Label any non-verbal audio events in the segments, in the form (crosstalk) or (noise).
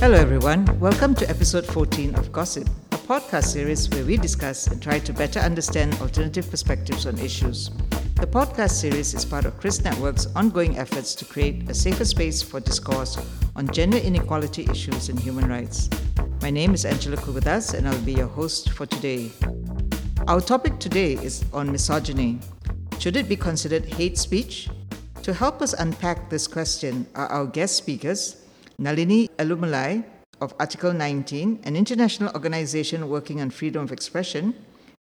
Hello, everyone. Welcome to episode 14 of Gossip, a podcast series where we discuss and try to better understand alternative perspectives on issues. The podcast series is part of KRYSS Network's ongoing efforts to create a safer space for discourse on gender inequality issues and human rights. My name is Angela Kuga Thas, and I'll be your host for today. Our topic today is on misogyny. Should it be considered hate speech? To help us unpack this question are our guest speakers, Nalini Elumalai of Article 19, an international organization working on freedom of expression,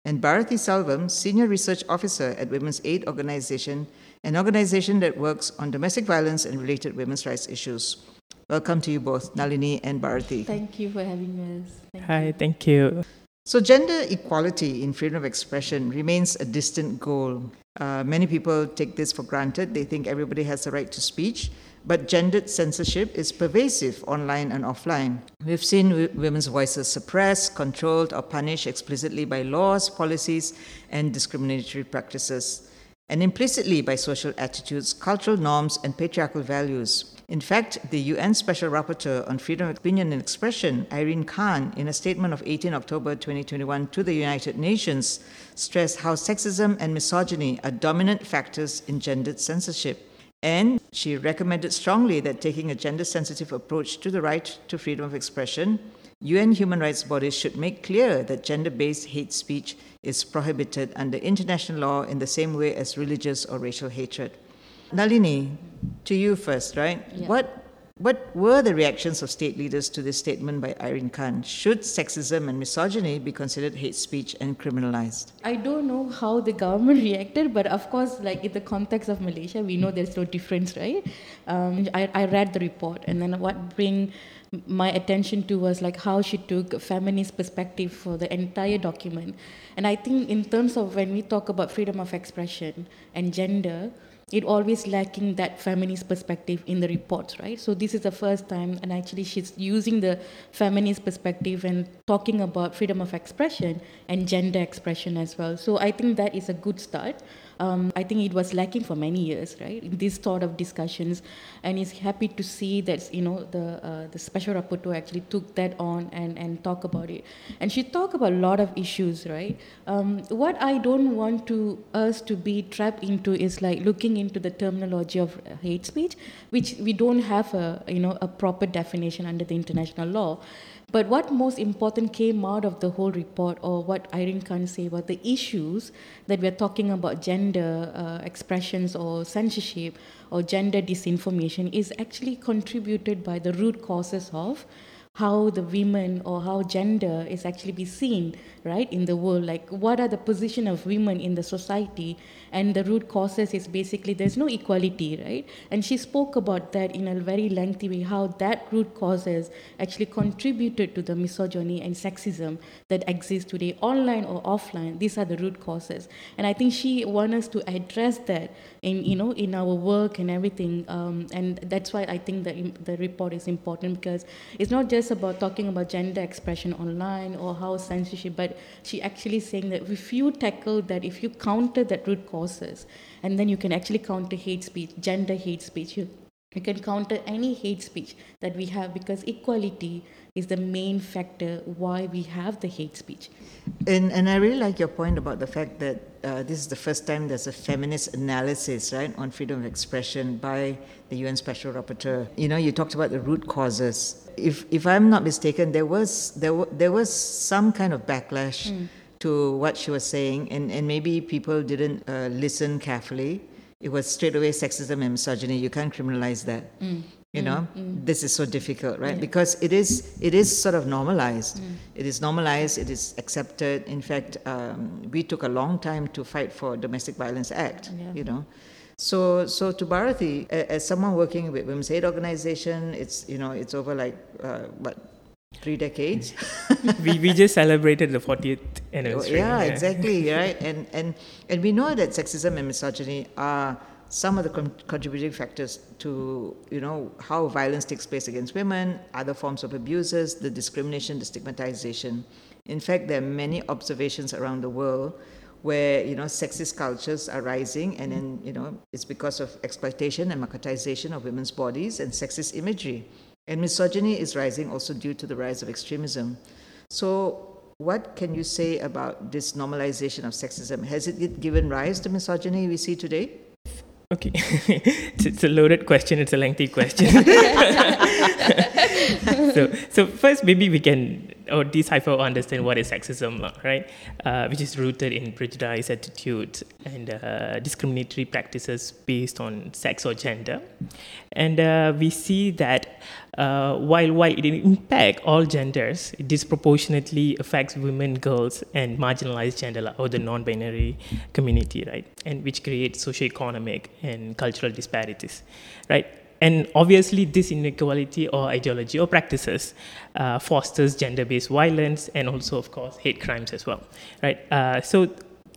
and Barathi Selvam, Senior Research Officer at Women's Aid Organization, an organization that works on domestic violence and related women's rights issues. Welcome to you both, Nalini and Barathi. Thank you for having us. Thank Hi, you. thank you. So, gender equality in freedom of expression remains a distant goal. Uh, many people take this for granted. They think everybody has the right to speech, but gendered censorship is pervasive online and offline. We've seen w- women's voices suppressed, controlled, or punished explicitly by laws, policies, and discriminatory practices, and implicitly by social attitudes, cultural norms, and patriarchal values. In fact, the UN Special Rapporteur on Freedom of Opinion and Expression, Irene Khan, in a statement of 18 October 2021 to the United Nations, stressed how sexism and misogyny are dominant factors in gendered censorship. And she recommended strongly that taking a gender sensitive approach to the right to freedom of expression, UN human rights bodies should make clear that gender based hate speech is prohibited under international law in the same way as religious or racial hatred. Nalini, to you first, right? Yeah. What what were the reactions of state leaders to this statement by Irene Khan? Should sexism and misogyny be considered hate speech and criminalized? I don't know how the government (laughs) reacted, but of course, like in the context of Malaysia, we know there's no difference, right? Um, I, I read the report, and then what bring my attention to was like how she took a feminist perspective for the entire document. And I think in terms of when we talk about freedom of expression and gender, it always lacking that feminist perspective in the reports, right? So this is the first time, and actually she's using the feminist perspective and talking about freedom of expression and gender expression as well. So I think that is a good start um, I think it was lacking for many years, right? These sort of discussions, and he's happy to see that you know the uh, the special rapporteur actually took that on and and talk about it, and she talked about a lot of issues, right? Um, what I don't want to us to be trapped into is like looking into the terminology of hate speech, which we don't have a you know a proper definition under the international law. But what most important came out of the whole report, or what Irene Khan say about the issues that we're talking about gender uh, expressions or censorship or gender disinformation, is actually contributed by the root causes of how the women or how gender is actually be seen right in the world. Like what are the position of women in the society? And the root causes is basically there's no equality right? And she spoke about that in a very lengthy way how that root causes actually contributed to the misogyny and sexism that exists today online or offline. These are the root causes. And i think she wants us to address that in you know in our work and everything um, and that's why i think that the report is important because it's not just about talking about gender expression online or how censorship but she actually saying that if you tackle that if you counter that root causes and then you can actually counter hate speech gender hate speech you, you can counter any hate speech that we have because equality is the main factor why we have the hate speech. And, and I really like your point about the fact that uh, this is the first time there's a feminist analysis, right, on freedom of expression by the UN Special Rapporteur. You know, you talked about the root causes. If, if I'm not mistaken, there was, there, w- there was some kind of backlash mm. to what she was saying, and, and maybe people didn't uh, listen carefully. It was straight away sexism and misogyny. You can't criminalize that. Mm you know mm, mm. this is so difficult right yeah. because it is it is sort of normalized mm. it is normalized it is accepted in fact um, we took a long time to fight for domestic violence act yeah. you know so so to Bharathi as someone working with women's aid organization it's you know it's over like uh, what three decades? (laughs) We, we just celebrated the 40th anniversary. Yeah, yeah. exactly (laughs) right? And and and we know that sexism and misogyny are some of the con- contributing factors to you know how violence takes place against women, other forms of abuses, the discrimination, the stigmatization. In fact, there are many observations around the world where you know sexist cultures are rising, and then you know it's because of exploitation and marketization of women's bodies and sexist imagery. And misogyny is rising also due to the rise of extremism. So, what can you say about this normalization of sexism? Has it given rise to misogyny we see today? Okay, (laughs) it's, it's, a loaded question. It's a lengthy question. (laughs) (laughs) so, so first, maybe we can or decipher or understand what is sexism, right? Uh, which is rooted in prejudice, attitudes, and uh, discriminatory practices based on sex or gender. And uh, we see that uh, while while it impacts all genders, it disproportionately affects women, girls, and marginalized gender or the non-binary community, right? And which creates socioeconomic and cultural disparities, right? And obviously, this inequality or ideology or practices uh, fosters gender-based violence and also, of course, hate crimes as well, right? Uh, so,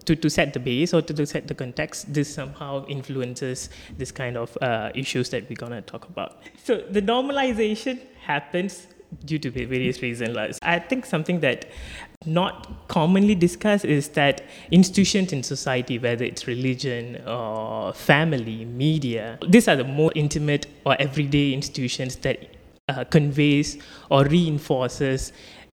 to, to set the base or to, to set the context, this somehow influences this kind of uh, issues that we're gonna talk about. So, the normalization happens due to various reasons. I think something that not commonly discussed is that institutions in society, whether it's religion or family, media, these are the more intimate or everyday institutions that uh, conveys or reinforces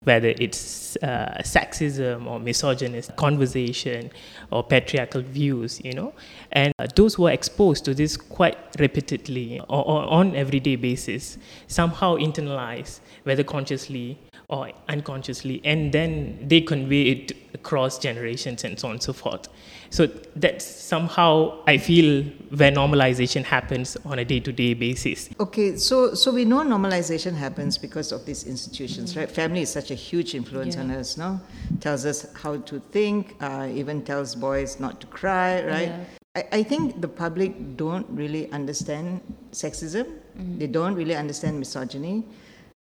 whether it's uh, sexism or misogynist conversation or patriarchal views, you know. And uh, those who are exposed to this quite repeatedly or, or on everyday basis somehow internalize, whether consciously or unconsciously, and then they convey it across generations and so on and so forth. So that's somehow I feel where normalization happens on a day-to-day basis. Okay, so so we know normalization happens because of these institutions, mm-hmm. right? Family is such a huge influence yeah. on us, no? Tells us how to think, uh, even tells boys not to cry, right? Yeah. I, I think the public don't really understand sexism. Mm-hmm. They don't really understand misogyny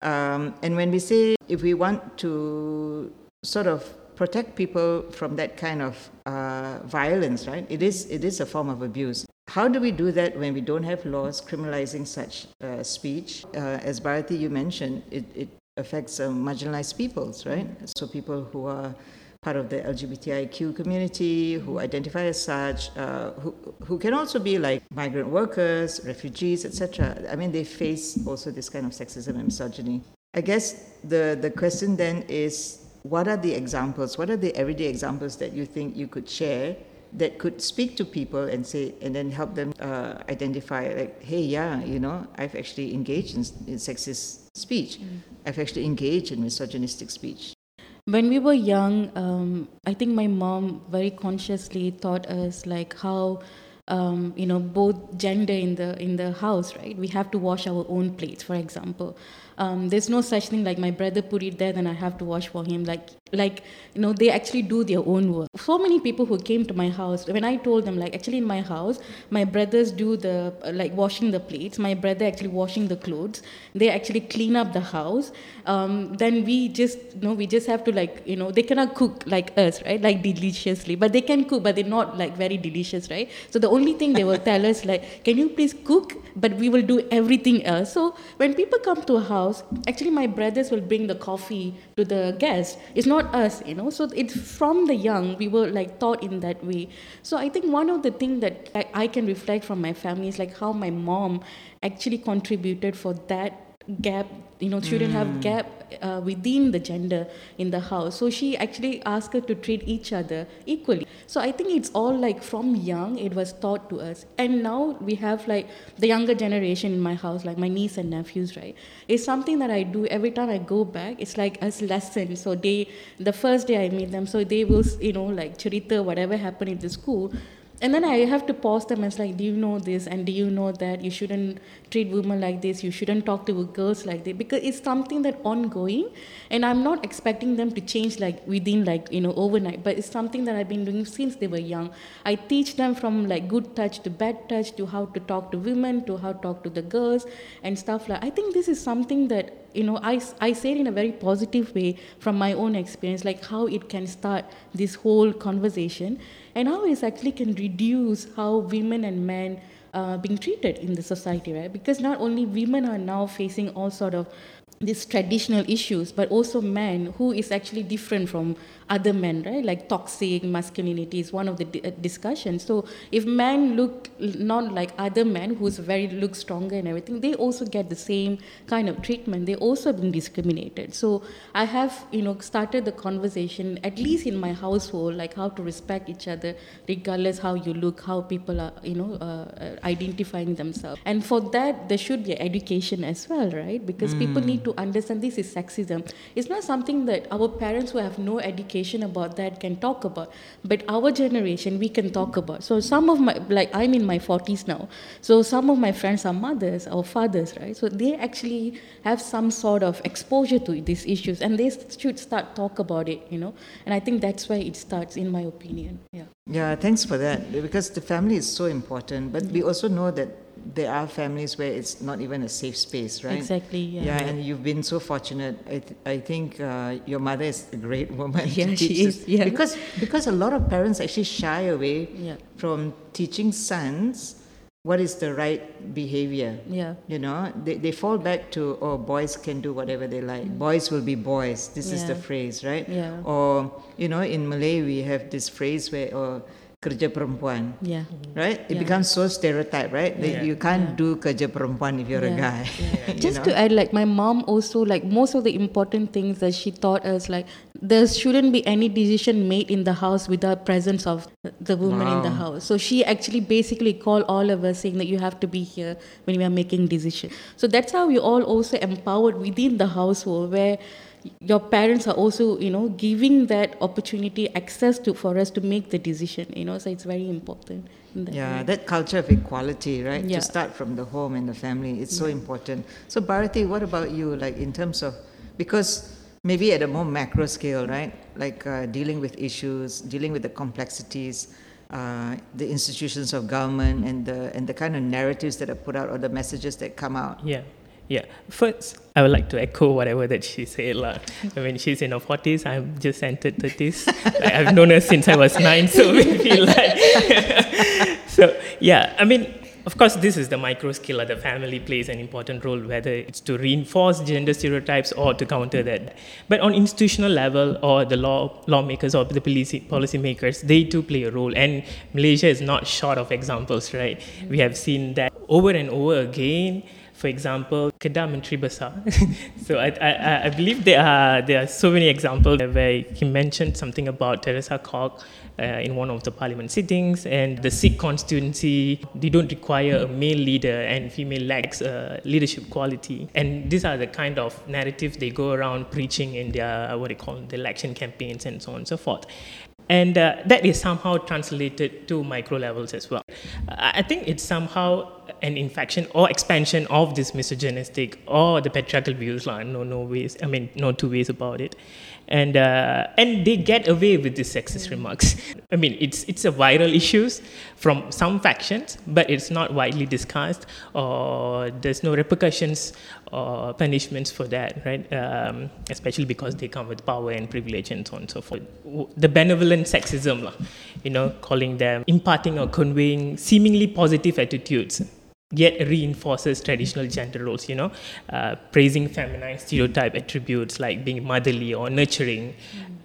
um, and when we say if we want to sort of protect people from that kind of uh, violence, right? It is it is a form of abuse. How do we do that when we don't have laws criminalizing such uh, speech? Uh, as Barathi, you mentioned, it, it affects uh, marginalized peoples, right? So people who are part of the LGBTIQ community, who identify as such, uh, who, who can also be like migrant workers, refugees, etc. I mean, they face also this kind of sexism and misogyny. I guess the, the question then is what are the examples, what are the everyday examples that you think you could share that could speak to people and say, and then help them uh, identify, like, hey, yeah, you know, I've actually engaged in, in sexist speech. Mm. I've actually engaged in misogynistic speech when we were young, um, I think my mom very consciously taught us like how um, you know both gender in the in the house, right? We have to wash our own plates, for example. Um, there's no such thing like my brother put it there, then I have to wash for him. Like, like you know, they actually do their own work. So many people who came to my house, when I told them, like, actually in my house, my brothers do the like washing the plates. My brother actually washing the clothes. They actually clean up the house. Um, then we just, you know, we just have to like, you know, they cannot cook like us, right? Like deliciously, but they can cook, but they're not like very delicious, right? So the only thing they will tell us like, can you please cook? But we will do everything else. So when people come to a house house, actually my brothers will bring the coffee to the guest. It's not us, you know. So it's from the young we were like taught in that way. So I think one of the things that I, I can reflect from my family is like how my mom actually contributed for that gap you know shouldn't mm. have hmm. gap uh, within the gender in the house so she actually asked her to treat each other equally so i think it's all like from young it was taught to us and now we have like the younger generation in my house like my niece and nephews right it's something that i do every time i go back it's like as lesson so they the first day i meet them so they will you know like charita whatever happened in the school and then I have to pause them. And it's like, do you know this? And do you know that you shouldn't treat women like this, you shouldn't talk to girls like this? Because it's something that ongoing. And I'm not expecting them to change like within like you know overnight, but it's something that I've been doing since they were young. I teach them from like good touch to bad touch to how to talk to women to how to talk to the girls and stuff like. I think this is something that you know I I say it in a very positive way from my own experience, like how it can start this whole conversation and how it actually can reduce how women and men are being treated in the society, right? Because not only women are now facing all sort of these traditional issues, but also men who is actually different from other men, right? Like toxic masculinity is one of the di- uh, discussions. So if men look not like other men who's very look stronger and everything, they also get the same kind of treatment. They also have been discriminated. So I have you know started the conversation at least in my household, like how to respect each other regardless how you look, how people are you know uh, uh, identifying themselves. And for that, there should be education as well, right? Because people need to understand this is sexism. It's not something that our parents who have no education about that can talk about, but our generation we can talk about. So some of my like I'm in my 40s now, so some of my friends are mothers or fathers, right? So they actually have some sort of exposure to these issues, and they should start talk about it, you know. And I think that's where it starts, in my opinion. Yeah. Yeah, thanks for that. Because the family is so important, but we also know that there are families where it's not even a safe space, right? Exactly, yeah. Yeah, and you've been so fortunate. I, th- I think uh, your mother is a great (laughs) woman. Yeah, she is, this. yeah. Because because a lot of parents actually shy away Yeah. from teaching sons what is the right behavior. Yeah. You know, they, they fall back to, oh, boys can do whatever they like. Boys will be boys. This is the phrase, right? Yeah. Or, you know, in Malay, we have this phrase where, oh, kerja perempuan. Yeah. Right? It Yeah. becomes so stereotyped, right? That you can't Yeah. do kerja perempuan if you're a Yeah. guy. (laughs) you Just know? to add, like my mom also, like most of the important things that she taught us, like there shouldn't be any decision made in the house without presence of the woman in the house. So she actually basically called all of us saying that you have to be here when we are making decisions. So that's how we all also empowered within the household where your parents are also you know giving that opportunity access to for us to make the decision you know so it's very important that Yeah, way. that culture of equality, right? Yeah. To start from the home and the family, it's so important. So, Barathi, what about you? Like in terms of, because maybe at a more macro scale, right? Like uh, dealing with issues, dealing with the complexities, uh, the institutions of government, and the and the kind of narratives that are put out or the messages that come out. Yeah. Yeah. First, I would like to echo whatever that she said. lah. I mean, she's in her 40s. I'm just entered 30s. like, I've known her since I was nine, so we feel like. (laughs) so, yeah, I mean, of course, this is the micro skill scale. The family plays an important role, whether it's to reinforce gender stereotypes or to counter that. But on institutional level, or the law lawmakers or the policy policy makers, they too play a role. And Malaysia is not short of examples, right? We have seen that over and over again. For example, Kedah Menteri Besar. (laughs) so I, I, I believe there are there are so many examples where he mentioned something about Teresa Kok uh, in one of the parliament sittings, and the Sikh constituency they don't require a male leader, and female lacks uh, leadership quality. And these are the kind of narratives they go around preaching in their what they call the election campaigns and so on and so forth. And uh, that is somehow translated to micro levels as well. I think it's somehow an infection or expansion of this misogynistic or the patriarchal views. Like, no, no ways. I mean, no two ways about it. And uh, and they get away with these sexist remarks. I mean, it's it's a viral issues from some factions, but it's not widely discussed, or there's no repercussions or punishments for that, right? Um, especially because they come with power and privilege and so on and so forth. The benevolent sexism, lah, you know, calling them imparting or conveying seemingly positive attitudes yet reinforces traditional gender roles, you know, uh, praising feminine stereotype attributes like being motherly or nurturing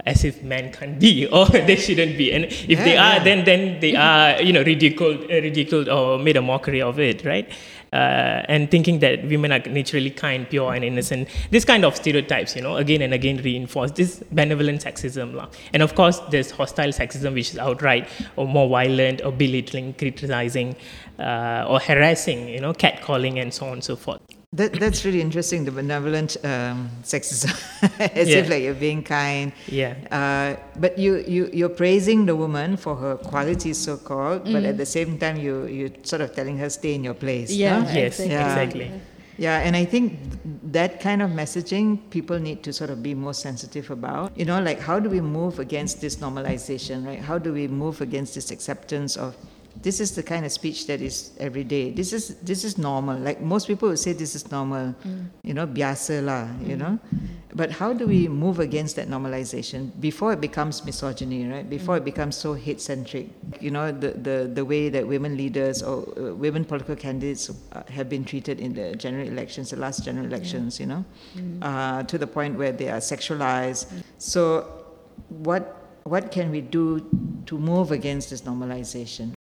as if men can't be (laughs) or they shouldn't be. And if they are, yeah. then then they are, you know, ridiculed, uh, ridiculed or made a mockery of it, right? Uh, and thinking that women are naturally kind, pure, and innocent. This kind of stereotypes, you know, again and again reinforce this benevolent sexism. And of course, there's hostile sexism, which is outright or more violent or belittling, criticizing, uh, or harassing, you know, catcalling, and so on and so forth. That, that's really interesting, the benevolent um, sexism, (laughs) as Yeah. if like you're being kind. Yeah. Uh, but you, you, you're praising the woman for her qualities, so called, but at the same time, you, you're sort of telling her, stay in your place. Yeah. no? Yes, exactly. Yeah. exactly. Yeah, and I think that kind of messaging people need to sort of be more sensitive about. You know, like how do we move against this normalization, right? How do we move against this acceptance of this is the kind of speech that is every day. This is this is normal. Like most people would say this is normal. You know, biasa lah, you know. But how do we move against that normalization before it becomes misogyny, right? Before it becomes so hate centric? You know, the, the, the way that women leaders or uh, women political candidates uh, have been treated in the general elections, the last general elections, you know, uh, to the point where they are sexualized. So, what, what can we do to move against this normalization?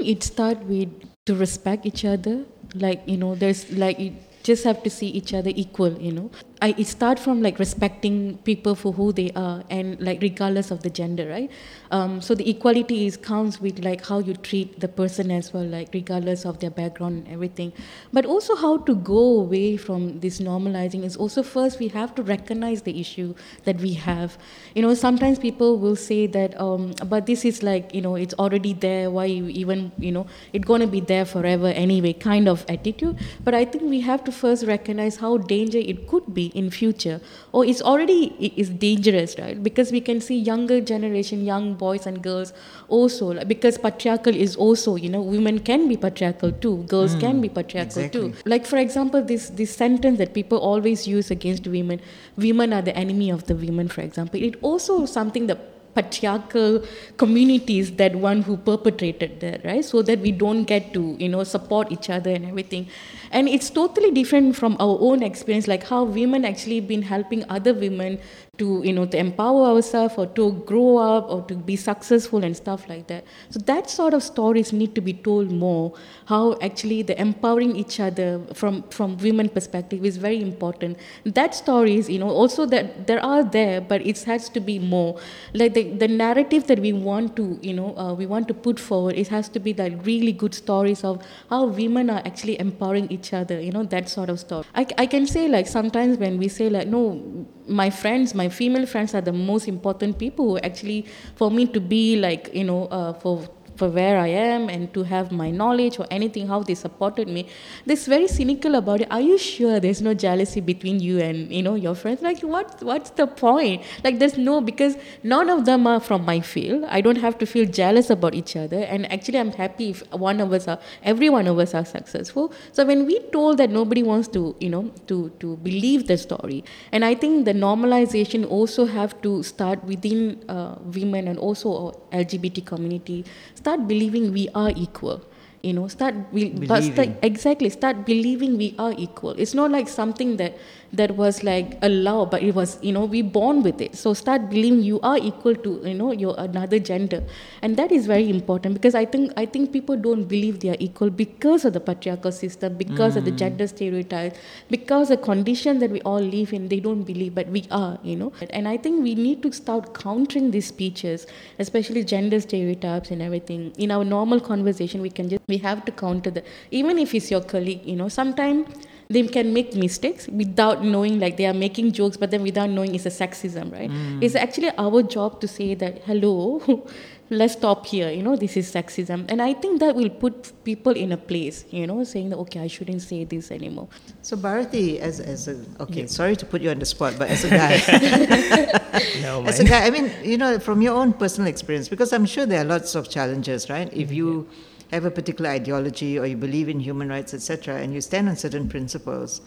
Think it start with to respect each other. Like you know, there's like you just have to see each other equal. You know, I it start from like respecting people for who they are and like regardless of the gender, right? Um, so the equality is counts with like how you treat the person as well, like regardless of their background and everything. But also how to go away from this normalizing is also first we have to recognize the issue that we have. You know, sometimes people will say that, um, but this is like you know it's already there. Why you even you know it's gonna be there forever anyway, kind of attitude. But I think we have to first recognize how danger it could be in future. Or it's already is dangerous right? Because we can see younger generation young boys and girls also like, because patriarchal is also you know women can be patriarchal too girls can be hmm, patriarchal exactly. too like for example this this sentence that people always use against women women are the enemy of the women for example. It also something that patriarchal communities that one who perpetrated that right? So that we don't get to you know support each other and everything. And it's totally different from our own experience like how women actually been helping other women to you know to empower ourselves or to grow up or to be successful and stuff like that. So that sort of stories need to be told more how actually the empowering each other from from women perspective is very important. That stories you know also that there are there but it has to be more. Like the, the narrative that we want to you know uh, we want to put forward it has to be like really good stories of how women are actually empowering each other you know that sort of stuff. I, I can say like sometimes when we say like no my friends my female friends are the most important people who actually for me to be like you know uh, for for where I am and to have my knowledge or anything, how they supported me. This very cynical about it. Are you sure there's no jealousy between you and you know your friends? Like what what's the point? Like there's no because none of them are from my field. I don't have to feel jealous about each other. And actually I'm happy if one of us are every one of us are successful. So when we told that nobody wants to, you know, to to believe the story. And I think the normalization also have to start within uh, women and also LGBT community. Start believing we are equal. You know, start be, start, exactly start believing we are equal. It's not like something that that was like a law, but it was you know we born with it. So start believing you are equal to you know your another gender, and that is very important because I think I think people don't believe they are equal because of the patriarchal system, because of the mm-hmm. gender stereotypes, because the condition that we all live in. They don't believe, but we are. You know, and I think we need to start countering these speeches, especially gender stereotypes and everything. In our normal conversation, we can just we have to counter that. Even if it's your colleague, you know, sometimes they can make mistakes without knowing like they are making jokes but then without knowing it's a sexism right? Hmm. It's actually our job to say that hello (laughs) let's stop here. You know this is sexism. And i think that will put people in a place you know saying that okay i shouldn't say this anymore. So Barathi, as as a okay, sorry to put you on the spot, but as a guy, (laughs) No, as a guy, I mean, you know, from your own personal experience, because I'm sure there are lots of challenges, right? If mm-hmm. you have a particular ideology or you believe in human rights, etc., and you stand on certain principles,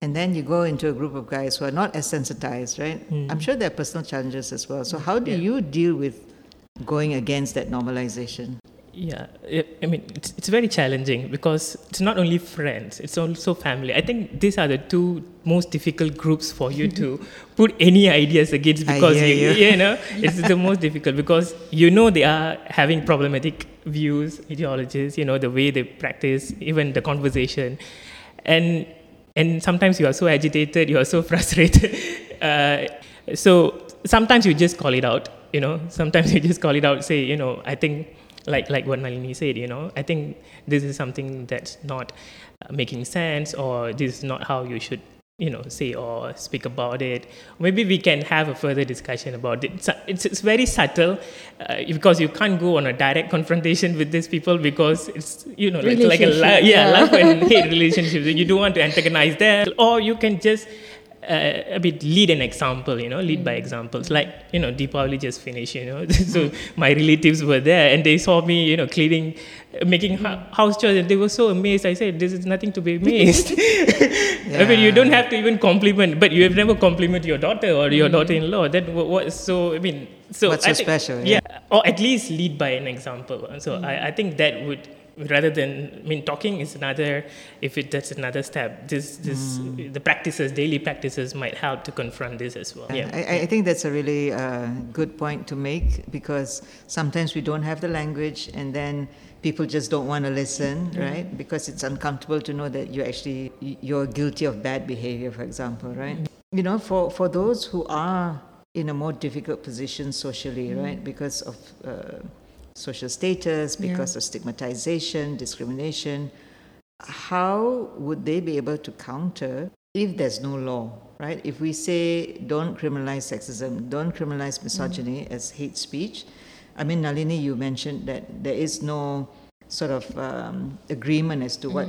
and then you go into a group of guys who are not as sensitized, right? Mm-hmm. I'm sure there are personal challenges as well. So how do you deal with going against that normalization? Yeah, I I mean, it's, it's very challenging because it's not only friends, it's also family. I think these are the two most difficult groups for you to (laughs) put any ideas against because you, you. you know (laughs) it's the most difficult because you know they are having problematic views, ideologies, you know the way they practice, even the conversation, and and sometimes you are so agitated, you are so (laughs) frustrated, uh, so sometimes you just call it out. You know, sometimes you just call it out. Say, you know, I think like like what Nalini said, you know, I think this is something that's not uh, making sense, or this is not how you should, you know, say or speak about it. Maybe we can have a further discussion about it. It's, it's, it's very subtle uh, because you can't go on a direct confrontation with these people because it's you know like, like a yeah, yeah. love and (laughs) hate relationship. You don't want to antagonize them, or you can just uh, a bit lead an example, you know, lead by examples. Like, you know, Deepavali just finished, you know, (laughs) so my relatives were there and they saw me, you know, cleaning, making house chores and they were so amazed. I said, this is nothing to be amazed. (laughs) I mean, you don't have to even compliment, but you have never complimented your daughter or your daughter-in-law. That was so, I mean, so What's I so think- special, Yeah. or at least lead by an example. So I, I think that would rather than I mean talking is another if it that's another step. This this the practices daily practices might help to confront this as well. Yeah. I, I think that's a really uh, good point to make because sometimes we don't have the language and then people just don't want to listen, right? Because it's uncomfortable to know that you're actually you're guilty of bad behavior, for example, right? You know, for, for those who are in a more difficult position socially, right, because of uh, social status, because of stigmatization, discrimination, how would they be able to counter if there's no law, right? If we say don't criminalize sexism, don't criminalize misogyny as hate speech, I mean, Nalini, you mentioned that there is no sort of um, agreement as to what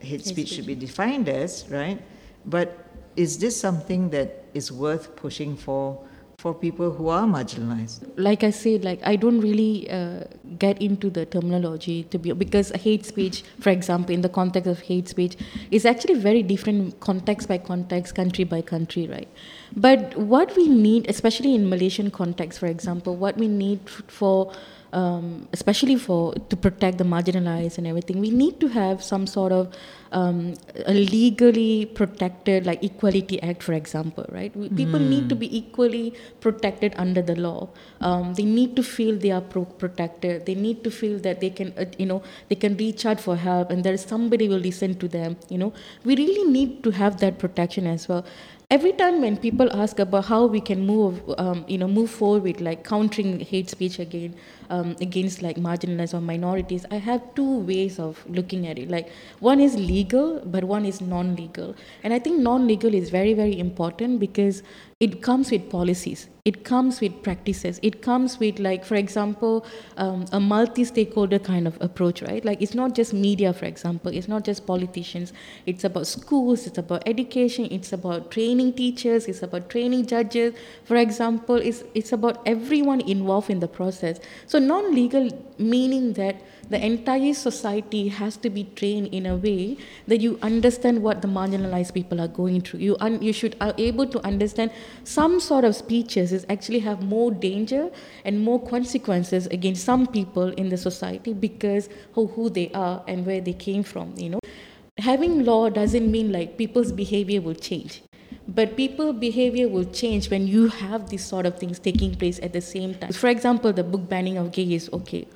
hate speech. should be defined as, right? But is this something that is worth pushing for for people who are marginalized? like I said, like I don't really uh, get into the terminology to be because hate speech, for example, in the context of hate speech, is actually very different context by context, country by country, right? But what we need, especially in Malaysian context, for example, what we need for um, especially for to protect the marginalized and everything, we need to have some sort of um, a legally protected, like Equality Act, for example, right? We, people need to be equally protected under the law. Um, they need to feel they are pro- protected. They need to feel that they can, uh, you know, they can reach out for help, and there is somebody will listen to them. You know, we really need to have that protection as well every time when people ask about how we can move, um, you know, move forward with like countering hate speech again um, against like marginalized or minorities, I have two ways of looking at it. Like one is legal, but one is non-legal, and I think non-legal is very very important because it comes with policies. It comes with practices. It comes with like for example um, a multi-stakeholder kind of approach right? Like it's not just media for example. It's not just politicians. It's about schools. It's about education. It's about training teachers. It's about training judges. For example it's, it's about everyone involved in the process. So non-legal meaning that the entire society has to be trained in a way that you understand what the marginalized people are going through. You un- you should are able to understand some sort of speeches is actually have more danger and more consequences against some people in the society because of who they are and where they came from. You know, having law doesn't mean like people's behavior will change. But people behavior will change when you have these sort of things taking place at the same time. For example, the book banning of gay is okay.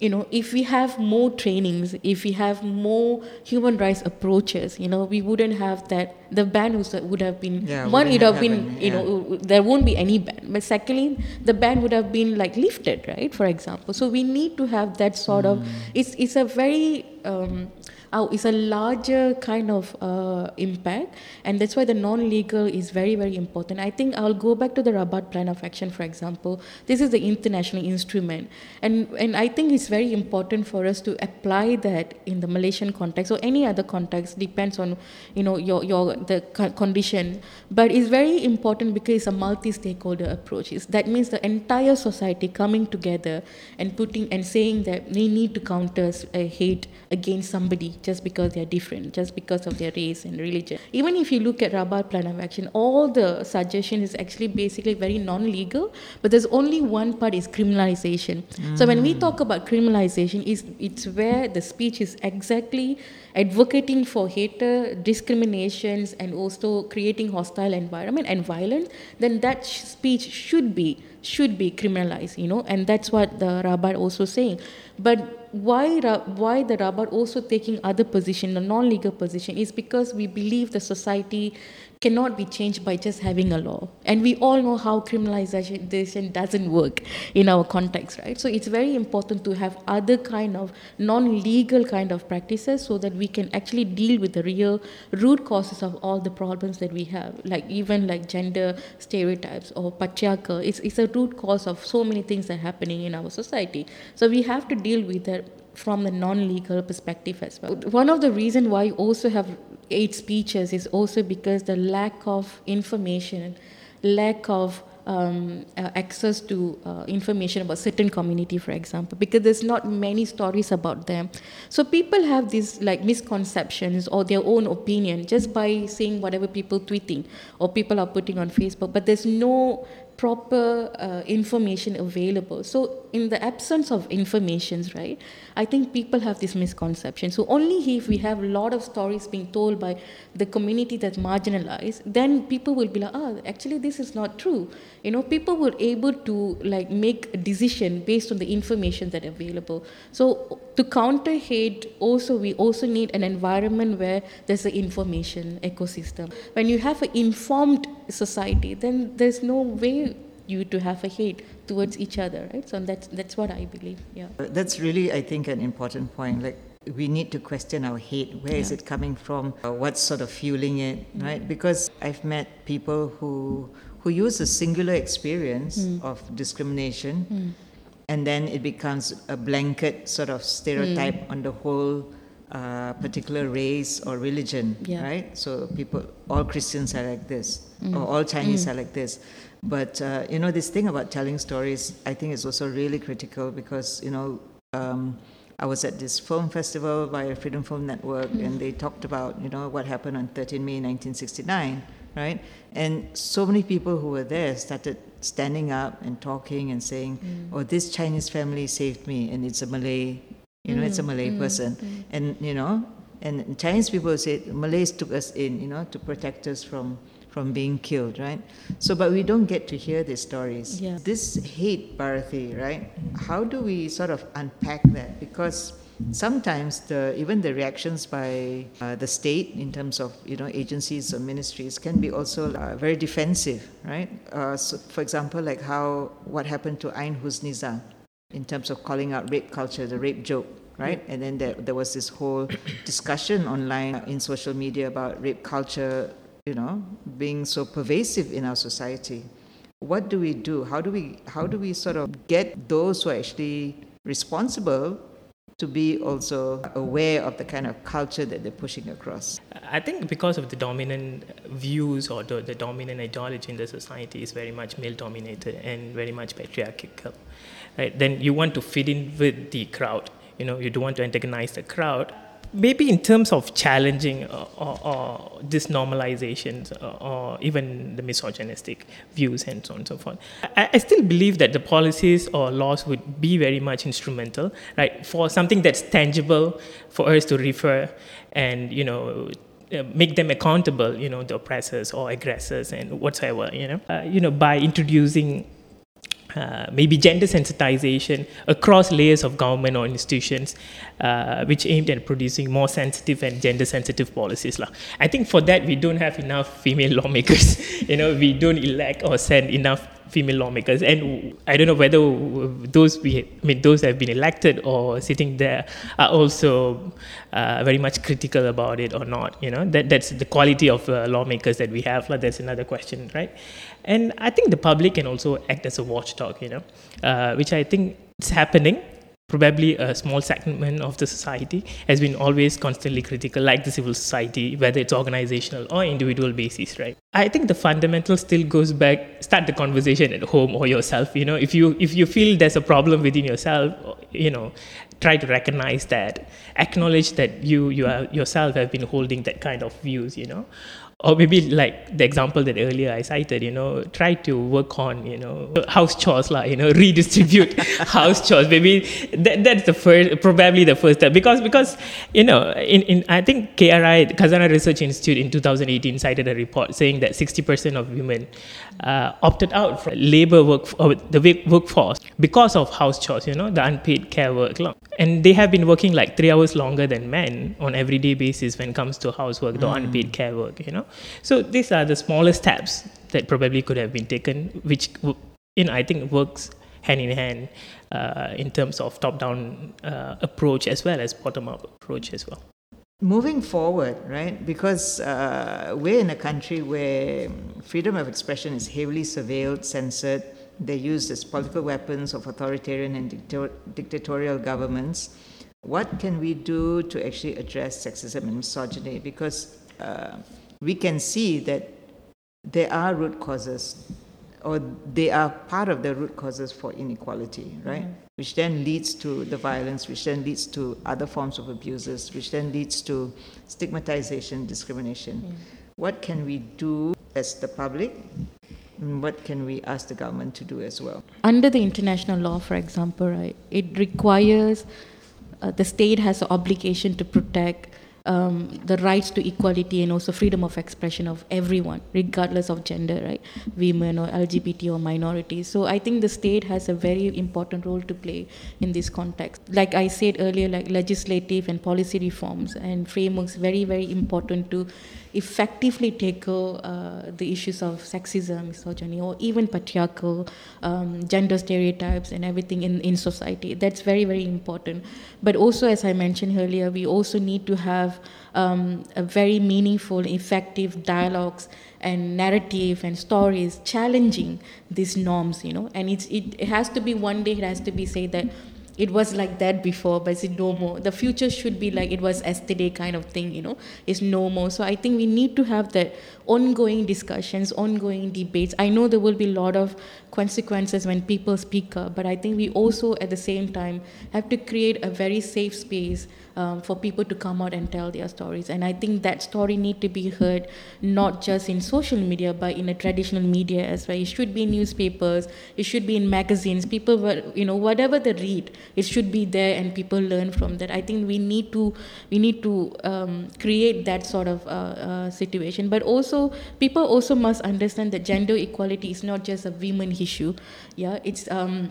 You know if we have more trainings if we have more human rights approaches you know we wouldn't have that the ban would have been Yeah, one it wouldn't have been happened, you know there won't be any ban. But secondly the ban would have been like lifted right for example. So we need to have that sort of mm. it's it's a very um, oh, it's a larger kind of uh, impact, and that's why the non-legal is very, very important. I think I'll go back to the Rabat Plan of Action, for example. This is the international instrument, and and I think it's very important for us to apply that in the Malaysian context or any other context. Depends on, you know, your your the condition, but it's very important because it's a multi-stakeholder approach. It's, that means the entire society coming together and putting and saying that they need to counter uh, hate against somebody just because they're different, just because of their race and religion. Even if you look at Rabat Plan of Action, all the suggestion is actually basically very non-legal, but there's only one part is criminalization. So when we mm. talk about criminalization, it's, it's where the speech is exactly advocating for hatred, discriminations, and also creating hostile environment and violence, then that sh- speech should be should be criminalized, you know, and that's what the Rabat also saying. But why why the Rabat also taking other position, the non-legal position, is because we believe the society cannot be changed by just having a law, and we all know how criminalization doesn't work in our context, right? So it's very important to have other kind of non-legal kind of practices so that we can actually deal with the real root causes of all the problems that we have, like even like gender stereotypes or patriarchal. It's, it's a root cause of so many things that are happening in our society. So we have to deal with that from the non-legal perspective as well. One of the reasons why I also have hate speeches is also because the lack of information, lack of um, uh, access to uh, information about certain community, for example, because there's not many stories about them. So people have these like misconceptions or their own opinion just by seeing whatever people tweeting or people are putting on Facebook, but there's no proper uh, information available. So, in the absence of informations, right, I think people have this misconception. So, only if we have a lot of stories being told by the community that's marginalized, then people will be like, oh, actually, this is not true. You know, people were able to like make a decision based on the information that available. So, to counter hate, also we also need an environment where there's an information ecosystem. When you have an informed society, then there's no way you to have a hate towards each other, right? So that's that's what I believe. Yeah. That's really, I think, an important point. Like we need to question our hate. Where yeah. is it coming from? Uh, what's sort of fueling it, mm. right? Because I've met people who who use a singular experience mm. of discrimination, mm. and then it becomes a blanket sort of stereotype mm. on the whole uh, particular race or religion, yeah. right? So people, all Christians are like this, mm. or all Chinese mm. are like this. But uh, you know, this thing about telling stories, I think is also really critical because you know, um, I was at this film festival by Freedom Film Network, mm. and they talked about you know what happened on 13 May 1969, right? And so many people who were there started standing up and talking and saying, mm. "Oh, this Chinese family saved me," and it's a Malay you know, mm, it's a mm, Malay mm, person. Mm. And, you know, and Chinese people said Malays took us in, you know, to protect us from from being killed, right? So, but we don't get to hear these stories. Yeah. This hate, Barathi, right? How do we sort of unpack that? Because sometimes the even the reactions by uh, the state in terms of you know agencies or ministries can be also uh, very defensive, right? Uh, so, for example, like how what happened to Ain Husniza, in terms of calling out rape culture, the rape joke, right? And then there, there was this whole discussion online in social media about rape culture, you know, being so pervasive in our society. What do we do? How do we how do we sort of get those who are actually responsible to be also aware of the kind of culture that they're pushing across? I think because of the dominant views or the, the dominant ideology in the society is very much male dominated and very much patriarchal right, then you want to fit in with the crowd. You know, you don't want to antagonize the crowd. Maybe in terms of challenging or, or, or this normalizations or, or, even the misogynistic views and so on and so forth. I, I still believe that the policies or laws would be very much instrumental, right, for something that's tangible for us to refer and, you know, uh, make them accountable, you know, the oppressors or aggressors and whatsoever, you know, uh, you know, by introducing uh, maybe gender sensitization across layers of government or institutions, uh, which aimed at producing more sensitive and gender sensitive policies. La. I think for that, we don't have enough female (laughs) lawmakers. you know, we don't elect or send enough female lawmakers. And I don't know whether those we, I mean, those have been elected or sitting there are also uh, very much critical about it or not. You know, that that's the quality of uh, lawmakers that we have. Like, that's another question, right? And I think the public can also act as a watchdog. You know, uh, which I think is happening probably a small segment of the society has been always constantly critical, like the civil society, whether it's organizational or individual basis, right? I think the fundamental still goes back, start the conversation at home or yourself. You know, if you if you feel there's a problem within yourself, you know, try to recognize that, acknowledge that you you are yourself have been holding that kind of views, you know, or maybe like the example that earlier I cited, you know, try to work on, you know, house chores, like, you know, (laughs) redistribute (laughs) house chores. Maybe that, that's the first, probably the first step. Because, because you know, in, in I think KRI, Khazanah Research Institute in 2018 cited a report saying that 60% of women uh, opted out from labor work, or the workforce because of house chores, you know, the unpaid care work. And they have been working like three hours longer than men on everyday basis when it comes to housework, the mm. unpaid care work, you know. So these are the smaller steps that probably could have been taken, which in I think works hand in hand uh, in terms of top-down uh, approach as well as bottom-up approach as well. Moving forward, right? Because uh, we're in a country where freedom of expression is heavily surveilled, censored. They're used as political weapons of authoritarian and dictatorial governments. What can we do to actually address sexism and misogyny? Because uh, we can see that there are root causes, or they are part of the root causes for inequality, right? Mm-hmm. Which then leads to the violence, which then leads to other forms of abuses, which then leads to stigmatization, discrimination. What can we do as the public what can we ask the government to do as well? Under the international law, for example, right, it requires uh, the state has an obligation to protect um, the rights to equality and also freedom of expression of everyone, regardless of gender, right? Women or LGBT or minorities. So I think the state has a very important role to play in this context. Like I said earlier, like legislative and policy reforms and frameworks very, very important to effectively tackle uh, the issues of sexism, misogyny, or even patriarchal um, gender stereotypes and everything in, in society. That's very, very important. But also, as I mentioned earlier, we also need to have um, a very meaningful, effective dialogues and narrative and stories challenging these norms, you know. And it's, it, it has to be one day, it has to be said that it was like that before, but it's no more. The future should be like it was yesterday kind of thing, you know, it's no more. So I think we need to have that ongoing discussions, ongoing debates. I know there will be a lot of consequences when people speak up, but I think we also at the same time have to create a very safe space um, for people to come out and tell their stories. And I think that story need to be heard not just in social media, but in a traditional media as well. It should be in newspapers. It should be in magazines. People, were, you know, whatever they read, it should be there, and people learn from that. I think we need to we need to um, create that sort of uh, uh, situation. But also, people also must understand that gender equality is not just a women issue. Yeah, it's um,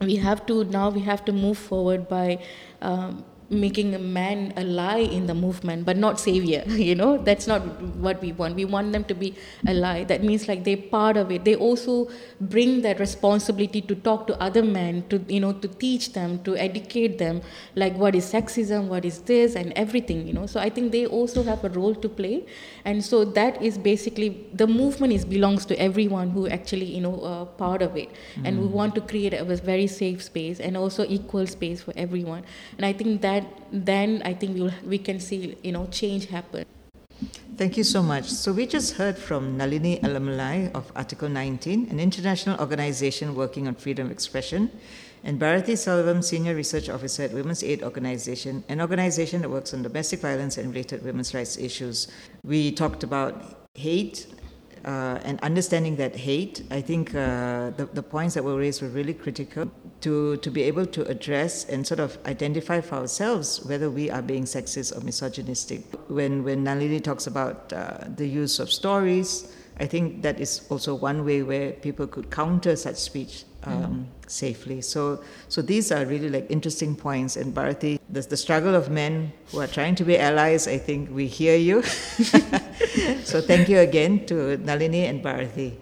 we have to now we have to move forward by um, making a man a lie in the movement but not savior (laughs) you know that's not what we want we want them to be a lie. that means like they're part of it they also bring that responsibility to talk to other men to you know to teach them to educate them like what is sexism what is this and everything you know so i think they also have a role to play and so that is basically the movement is belongs to everyone who actually you know uh, part of it mm. and we mm. want to create a very safe space and also equal space for everyone and i think that then I think we'll, we can see, you know, change happen. Thank you so much. So we just heard from Nalini Elumalai of Article 19, an international organization working on freedom of expression, and Barathi Selvam, Senior Research Officer at Women's Aid Organization, an organization that works on domestic violence and related women's rights issues. We talked about hate, uh, and understanding that hate, I think uh, the, the points that were raised were really critical to, to be able to address and sort of identify for ourselves whether we are being sexist or misogynistic. When, when Nalini talks about uh, the use of stories, I think that is also one way where people could counter such speech um, mm. safely. So, so these are really like interesting points. And Barathi, the, the struggle of men who are trying to be allies, I think we hear you. (laughs) (laughs) so thank you again to Nalini and Barathi.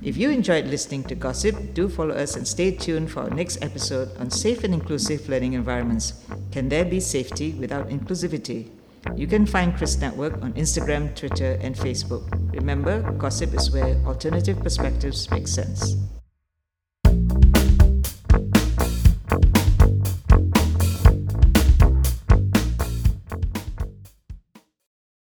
If you enjoyed listening to Gossip, do follow us and stay tuned for our next episode on safe and inclusive learning environments. Can there be safety without inclusivity? You can find KRYSS Network on Instagram, Twitter, and Facebook. Remember, gossip is where alternative perspectives make sense.